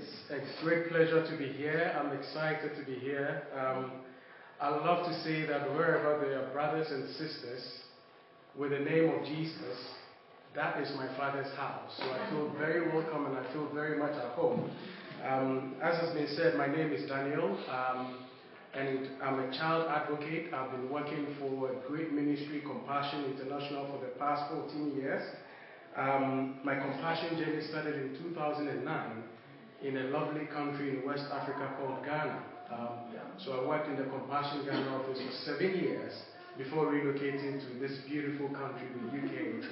It's a great pleasure to be here. I'm excited to be here. Um, I love to say that wherever there are brothers and sisters with the name of Jesus, that is my father's house. So I feel very welcome and I feel very much at home. Um, as has been said, my name is Daniel, um, and I'm a child advocate. I've been working for a great ministry, Compassion International, for the past 14 years. Um, my compassion journey started in 2009 in a lovely country in West Africa called Ghana. Um, so I worked in the Compassion Ghana office for seven years before relocating to this beautiful country, the UK.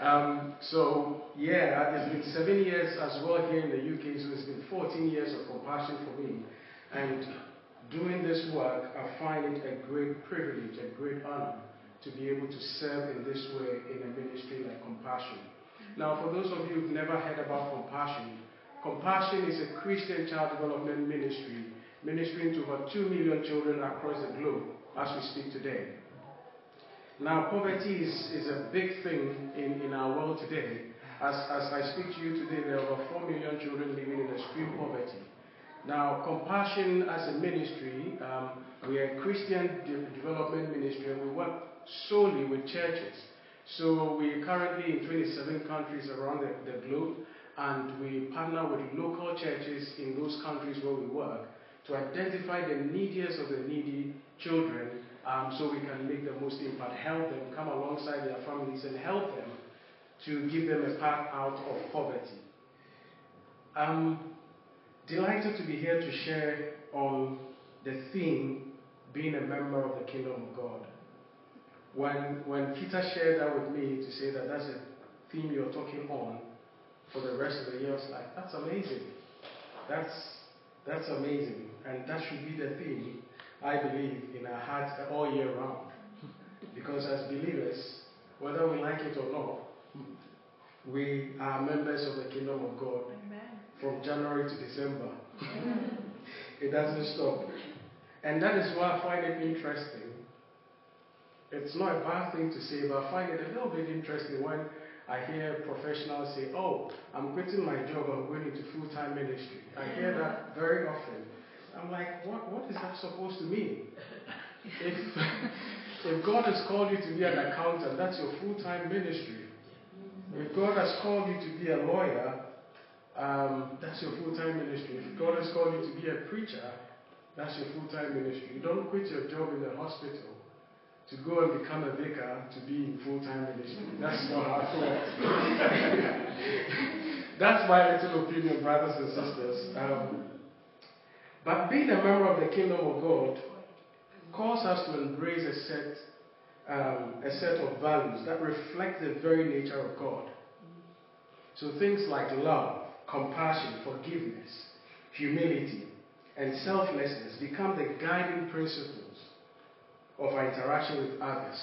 Um, um, so yeah, it's been seven years as well here in the UK, so it's been 14 years of compassion for me. And doing this work, I find it a great privilege, a great honor to be able to serve in this way in a ministry like Compassion. Now, for those of you who've never heard about Compassion, Compassion is a Christian child development ministry ministering to over 2 million children across the globe as we speak today. Now, poverty is, is a big thing in, in our world today. As, as I speak to you today, there are over 4 million children living in extreme poverty. Now, Compassion as a ministry, um, we are a Christian de- development ministry and we work solely with churches. So we are currently in 27 countries around the, the globe and we partner with local churches in those countries where we work to identify the neediest of the needy children um, so we can make the most impact, help them, come alongside their families and help them to give them a path out of poverty. Um, Delighted to be here to share on the theme being a member of the kingdom of God. When, when Peter shared that with me to say that that's a theme you're talking on for the rest of the year, I was like, that's amazing. That's, that's amazing. And that should be the theme, I believe, in our hearts all year round. Because as believers, whether we like it or not, we are members of the kingdom of God. Amen from January to December. it doesn't stop. And that is why I find it interesting. It's not a bad thing to say, but I find it a little bit interesting when I hear professionals say, Oh, I'm quitting my job, I'm going into full time ministry. I hear that very often. I'm like, what, what is that supposed to mean? If, if God has called you to be an accountant, that's your full time ministry. If God has called you to be a lawyer, um, that's your full time ministry. If God has called you to be a preacher, that's your full time ministry. You don't quit your job in the hospital to go and become a vicar to be in full time ministry. That's not how it works. that's my little opinion, brothers and sisters. Um, but being a member of the kingdom of God calls us to embrace a set, um, a set of values that reflect the very nature of God. So things like love, compassion, forgiveness, humility, and selflessness become the guiding principles of our interaction with others.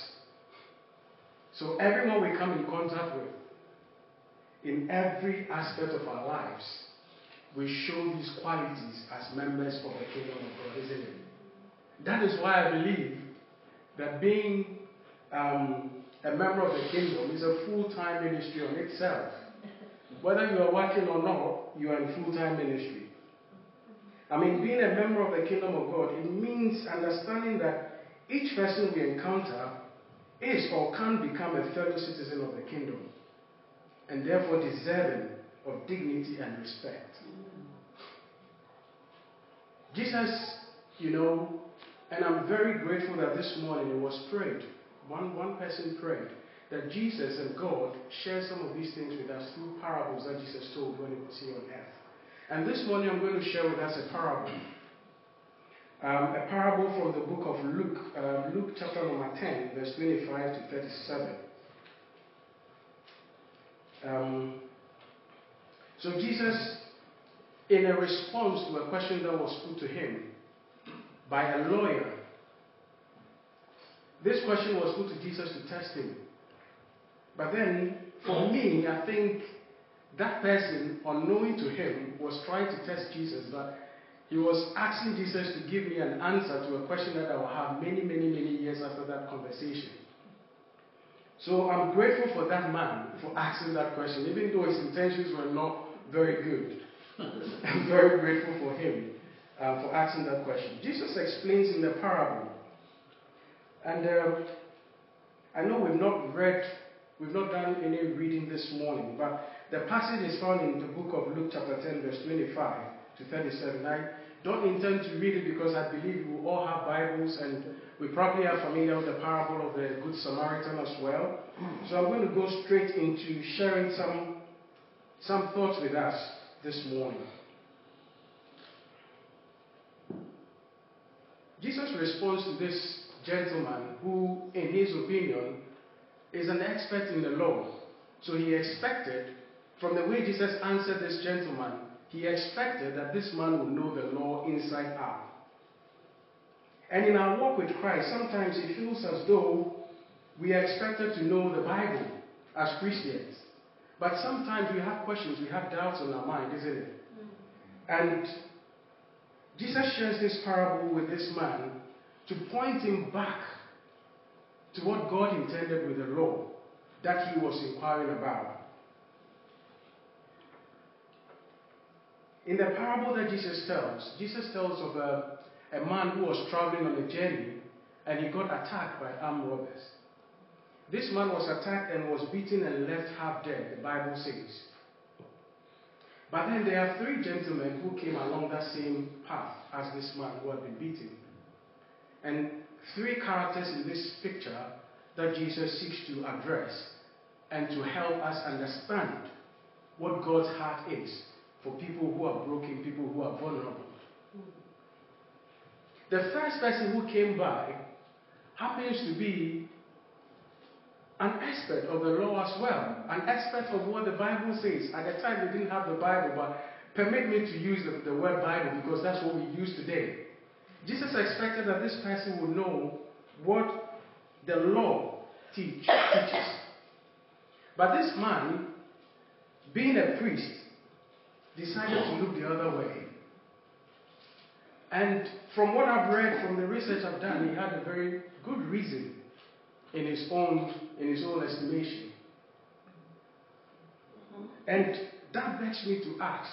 So, everyone we come in contact with, in every aspect of our lives, we show these qualities as members of the kingdom of God, isn't it? That is why I believe that being um, a member of the kingdom is a full time ministry on itself. Whether you are working or not, you are in full time ministry. I mean, being a member of the kingdom of God, it means understanding that each person we encounter is or can become a fellow citizen of the kingdom and therefore deserving of dignity and respect. Jesus, you know, and I'm very grateful that this morning it was prayed. One, one person prayed that Jesus and God share some of these things with us through parables that Jesus told when he was here on earth. And this morning I'm going to share with us a parable. Um, a parable from the book of Luke, uh, Luke chapter number 10, verse 25 to 37. Um, so Jesus, in a response to a question that was put to him by a lawyer, this question was put to Jesus to test him. But then, for me, I think that person, unknowing to him, was trying to test Jesus, but he was asking Jesus to give me an answer to a question that I will have many, many, many years after that conversation. So I'm grateful for that man for asking that question, even though his intentions were not very good. I'm very grateful for him uh, for asking that question. Jesus explains in the parable, and uh, I know we've not read, we've not done any reading this morning, but the passage is found in the book of Luke, chapter 10, verse 25 to 37. I don't intend to read it because I believe we all have Bibles and we probably are familiar with the parable of the Good Samaritan as well. So I'm going to go straight into sharing some, some thoughts with us this morning. Jesus responds to this gentleman who, in his opinion, is an expert in the law. So he expected, from the way Jesus answered this gentleman, he expected that this man would know the law inside out. And in our walk with Christ, sometimes it feels as though we are expected to know the Bible as Christians. But sometimes we have questions, we have doubts on our mind, isn't it? Mm. And Jesus shares this parable with this man to point him back to what God intended with the law that he was inquiring about. In the parable that Jesus tells, Jesus tells of a, a man who was traveling on a journey and he got attacked by armed robbers. This man was attacked and was beaten and left half dead, the Bible says. But then there are three gentlemen who came along that same path as this man who had been beaten. And three characters in this picture that Jesus seeks to address and to help us understand what God's heart is for people who are broken, people who are vulnerable. The first person who came by happens to be an expert of the law as well, an expert of what the Bible says. At the time, they didn't have the Bible, but permit me to use the, the word Bible because that's what we use today. Jesus expected that this person would know what the law teach, teaches. But this man, being a priest, decided to look the other way. And from what I've read, from the research I've done, he had a very good reason in his own, in his own estimation. And that begs me to ask,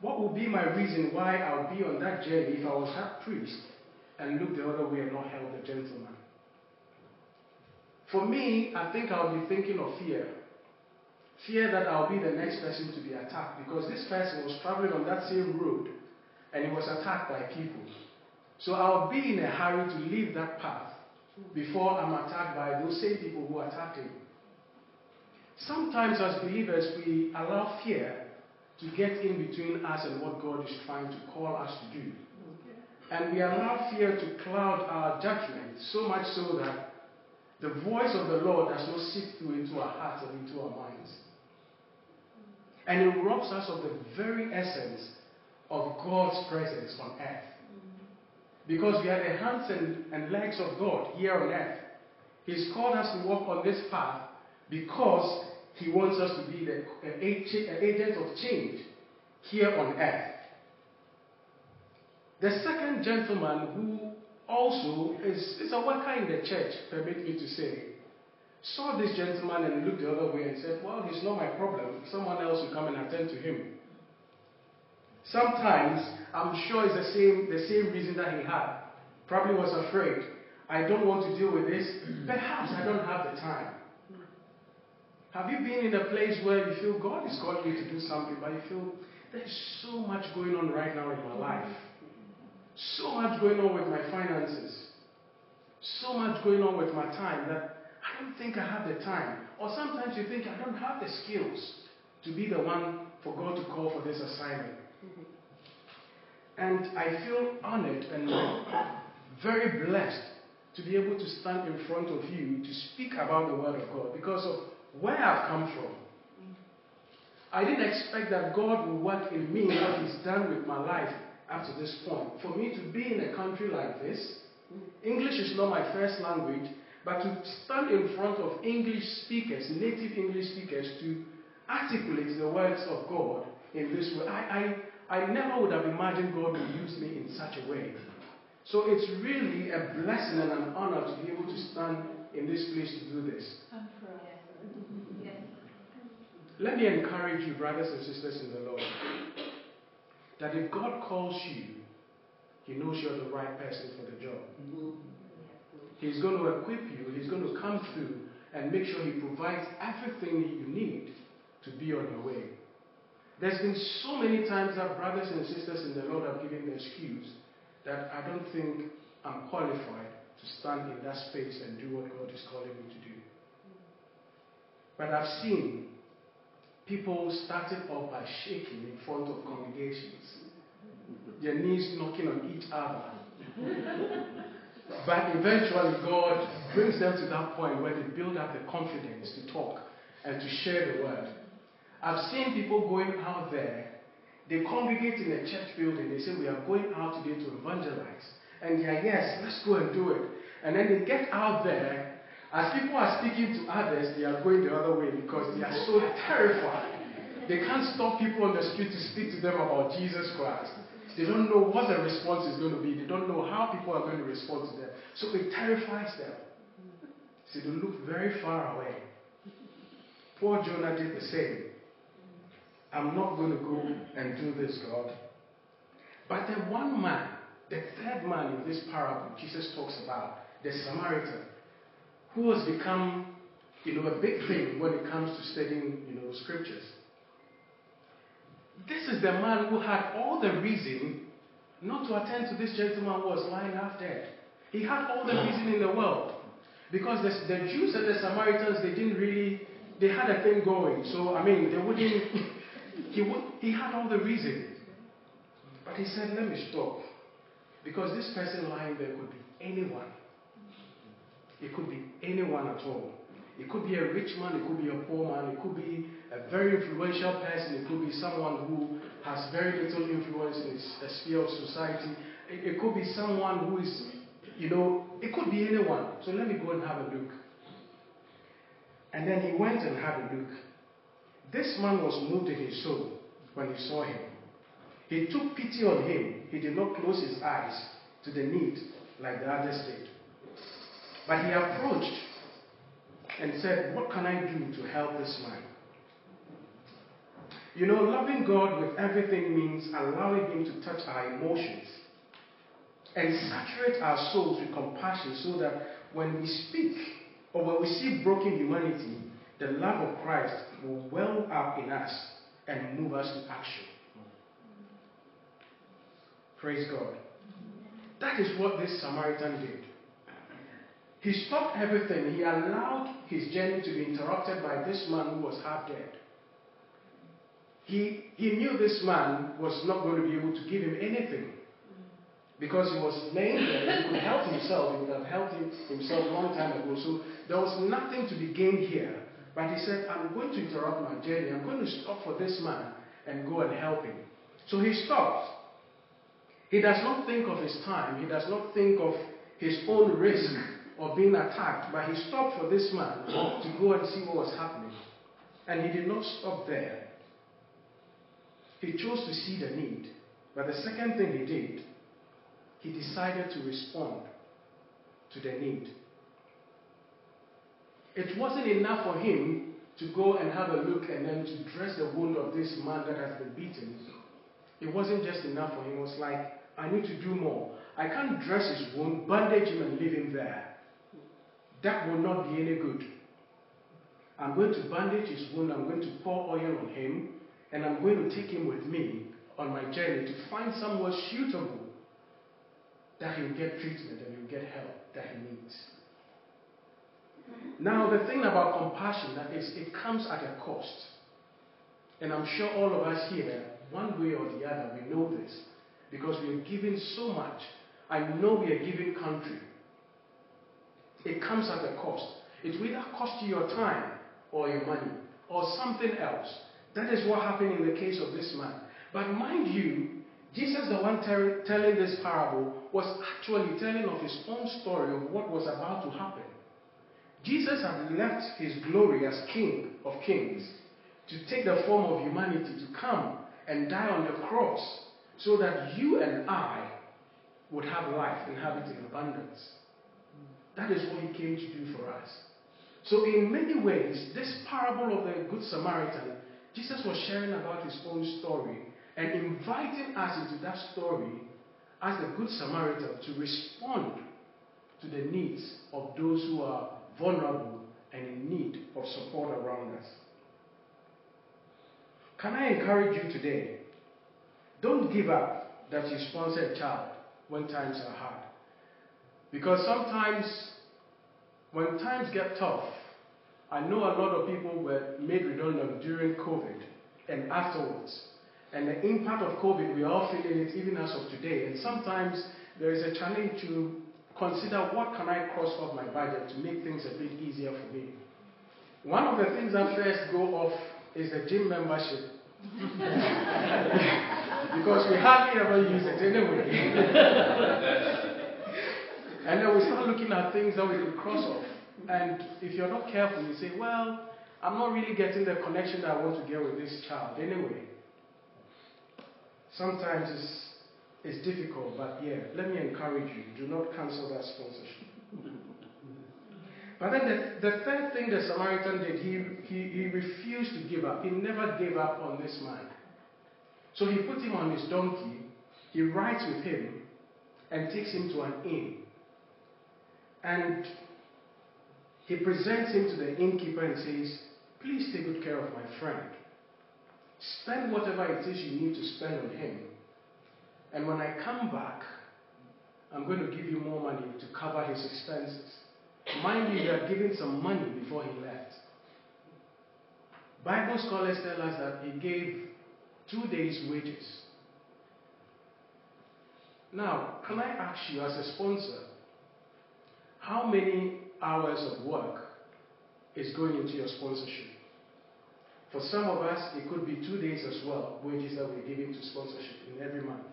what would be my reason why I'll be on that journey if I was that priest and look the other way and not help the gentleman? For me, I think I'll be thinking of fear. Fear that I'll be the next person to be attacked because this person was traveling on that same road and he was attacked by people. So I'll be in a hurry to leave that path before I'm attacked by those same people who attacked him. Sometimes, as believers, we allow fear to get in between us and what God is trying to call us to do. And we allow fear to cloud our judgment so much so that the voice of the Lord does not seep through into our hearts and into our minds. And it robs us of the very essence of God's presence on earth. Because we are the hands and, and legs of God here on earth. He's called us to walk on this path because He wants us to be the agent of change here on earth. The second gentleman who also is, is a worker in the church, permit me to say, saw this gentleman and looked the other way and said, Well, he's not my problem. Someone else will come and attend to him. Sometimes, I'm sure it's the same, the same reason that he had. Probably was afraid. I don't want to deal with this. Perhaps I don't have the time. Have you been in a place where you feel God is calling you to do something, but you feel there's so much going on right now in my life? So much going on with my finances. So much going on with my time that I don't think I have the time. Or sometimes you think I don't have the skills to be the one for God to call for this assignment. Mm-hmm. And I feel honored and very blessed to be able to stand in front of you to speak about the Word of God because of where I've come from. Mm-hmm. I didn't expect that God would work in me what He's done with my life up to this point. For me to be in a country like this, mm-hmm. English is not my first language, but to stand in front of English speakers, native English speakers, to articulate the words of God in this way, I, I, I never would have imagined God would use me in such a way. So it's really a blessing and an honor to be able to stand in this place to do this. Let me encourage you, brothers and sisters in the Lord, that if God calls you, He knows you're the right person for the job. He's going to equip you, He's going to come through and make sure He provides everything that you need to be on your way. There's been so many times that brothers and sisters in the Lord have given the excuse that I don't think I'm qualified to stand in that space and do what God is calling me to do. But I've seen people started off by shaking in front of congregations, their knees knocking on each other. But eventually, God brings them to that point where they build up the confidence to talk and to share the word. I've seen people going out there, they congregate in a church building, they say, We are going out today to evangelize. And they are, Yes, let's go and do it. And then they get out there as people are speaking to others, they are going the other way because they are so terrified. They can't stop people on the street to speak to them about Jesus Christ. They don't know what the response is going to be. They don't know how people are going to respond to them. So it terrifies them. So they look very far away. Poor Jonah did the same. I'm not going to go and do this, God. But the one man, the third man in this parable Jesus talks about, the Samaritan, who has become, you know, a big thing when it comes to studying, you know, scriptures. This is the man who had all the reason not to attend to this gentleman who was lying half dead. He had all the reason in the world. Because the, the Jews and the Samaritans, they didn't really, they had a thing going. So, I mean, they wouldn't, he, would, he had all the reason. But he said, let me stop. Because this person lying there could be anyone. It could be anyone at all. It could be a rich man, it could be a poor man, it could be a very influential person, it could be someone who has very little influence in a sphere of society. It, it could be someone who is, you know, it could be anyone. So let me go and have a look. And then he went and had a look. This man was moved in his soul when he saw him. He took pity on him. He did not close his eyes to the need like the others did. But he approached and said, What can I do to help this man? You know, loving God with everything means allowing Him to touch our emotions and saturate our souls with compassion so that when we speak or when we see broken humanity, the love of Christ will well up in us and move us to action. Praise God. That is what this Samaritan did. He stopped everything. He allowed his journey to be interrupted by this man who was half dead. He, he knew this man was not going to be able to give him anything because he was laying there. He could help himself. He would have helped him, himself a long time ago. So there was nothing to be gained here. But he said, I'm going to interrupt my journey. I'm going to stop for this man and go and help him. So he stopped. He does not think of his time. He does not think of his own risk of being attacked, but he stopped for this man to go and see what was happening. And he did not stop there. He chose to see the need. But the second thing he did, he decided to respond to the need. It wasn't enough for him to go and have a look and then to dress the wound of this man that has been beaten. It wasn't just enough for him. It was like, I need to do more. I can't dress his wound, bandage him, and leave him there that will not be any good. I'm going to bandage his wound, I'm going to pour oil on him, and I'm going to take him with me on my journey to find somewhere suitable that he'll get treatment and he'll get help that he needs. Mm-hmm. Now, the thing about compassion that is, it comes at a cost. And I'm sure all of us here, one way or the other, we know this because we are giving so much. I know we are giving country. It comes at a cost. It will either cost you your time or your money or something else. That is what happened in the case of this man. But mind you, Jesus, the one ter- telling this parable, was actually telling of his own story of what was about to happen. Jesus had left his glory as King of Kings to take the form of humanity, to come and die on the cross so that you and I would have life and have it in abundance. That is what he came to do for us. So, in many ways, this parable of the Good Samaritan, Jesus was sharing about his own story and inviting us into that story as the Good Samaritan to respond to the needs of those who are vulnerable and in need of support around us. Can I encourage you today? Don't give up that you sponsor a child when times are hard. Because sometimes, when times get tough, I know a lot of people were made redundant during COVID and afterwards. And the impact of COVID, we are all feeling it even as of today. And sometimes there is a challenge to consider what can I cross off my budget to make things a bit easier for me. One of the things that first go off is the gym membership. because we hardly ever use it anyway. and then we start looking at things that we could cross off. And if you're not careful, you say, well, I'm not really getting the connection that I want to get with this child anyway. Sometimes it's, it's difficult, but yeah, let me encourage you do not cancel that sponsorship. but then the, the third thing the Samaritan did, he, he, he refused to give up. He never gave up on this man. So he put him on his donkey, he rides with him, and takes him to an inn. And he presents him to the innkeeper and says, Please take good care of my friend. Spend whatever it is you need to spend on him. And when I come back, I'm going to give you more money to cover his expenses. Mind you, he had given some money before he left. Bible scholars tell us that he gave two days' wages. Now, can I ask you, as a sponsor, how many hours of work is going into your sponsorship? For some of us, it could be two days as well, wages that we're giving to sponsorship in every month.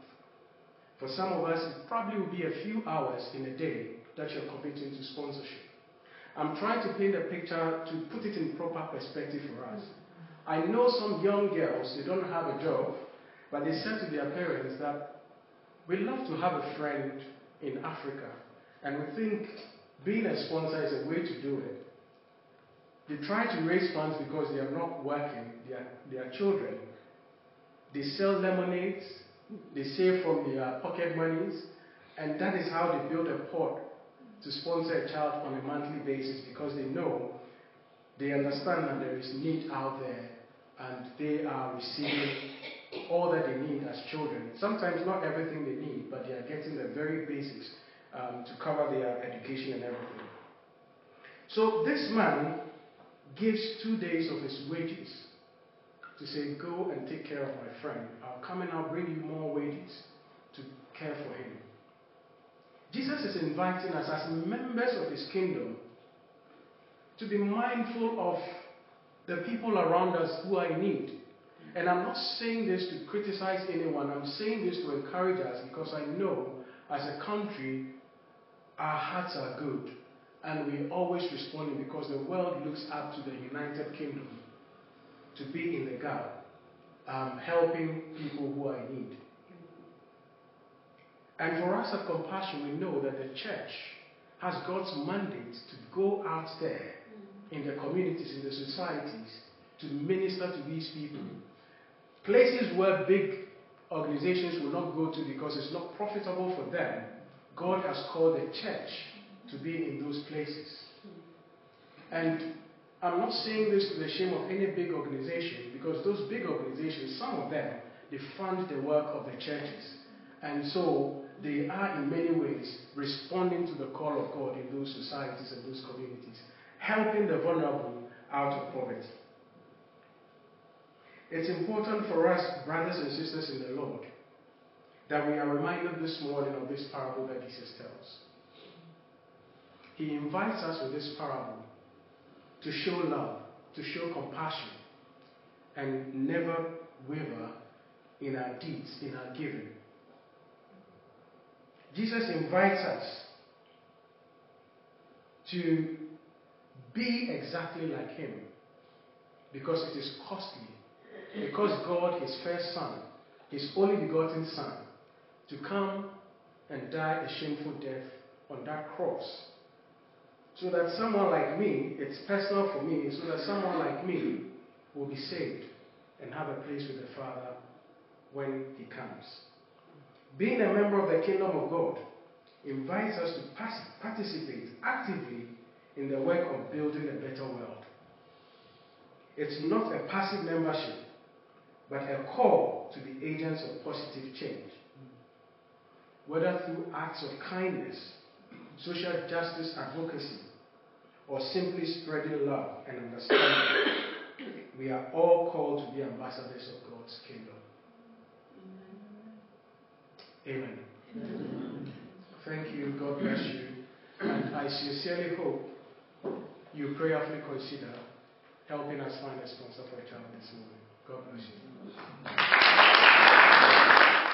For some of us, it probably will be a few hours in a day that you're committing to sponsorship. I'm trying to paint a picture to put it in proper perspective for us. I know some young girls, they don't have a job, but they said to their parents that we love to have a friend in Africa, and we think being a sponsor is a way to do it. They try to raise funds because they are not working, they are, they are children. They sell lemonades, they save from their pocket monies, and that is how they build a pot to sponsor a child on a monthly basis because they know, they understand that there is need out there and they are receiving all that they need as children. Sometimes not everything they need, but they are getting the very basics Um, to cover their education and everything. So this man gives two days of his wages to say, Go and take care of my friend. I'll come and I'll bring you more wages to care for him. Jesus is inviting us as members of his kingdom to be mindful of the people around us who are in need. And I'm not saying this to criticize anyone, I'm saying this to encourage us because I know as a country, our hearts are good and we're always responding because the world looks up to the United Kingdom to be in the gap, um, helping people who are in need. And for us at Compassion, we know that the church has God's mandate to go out there in the communities, in the societies, to minister to these people. Places where big organizations will not go to because it's not profitable for them, God has called the church to be in those places. And I'm not saying this to the shame of any big organization because those big organizations, some of them, they fund the work of the churches. And so they are in many ways responding to the call of God in those societies and those communities, helping the vulnerable out of poverty. It's important for us, brothers and sisters in the Lord, that we are reminded this morning of this parable that Jesus tells. He invites us with this parable to show love, to show compassion, and never waver in our deeds, in our giving. Jesus invites us to be exactly like Him because it is costly. Because God, His first Son, His only begotten Son, to come and die a shameful death on that cross so that someone like me, it's personal for me, so that someone like me will be saved and have a place with the Father when He comes. Being a member of the kingdom of God invites us to participate actively in the work of building a better world. It's not a passive membership, but a call to be agents of positive change. Whether through acts of kindness, social justice advocacy, or simply spreading love and understanding, we are all called to be ambassadors of God's kingdom. Amen. Amen. Thank you. God bless you. And I sincerely hope you prayerfully consider helping us find a sponsor for a child this morning. God bless you.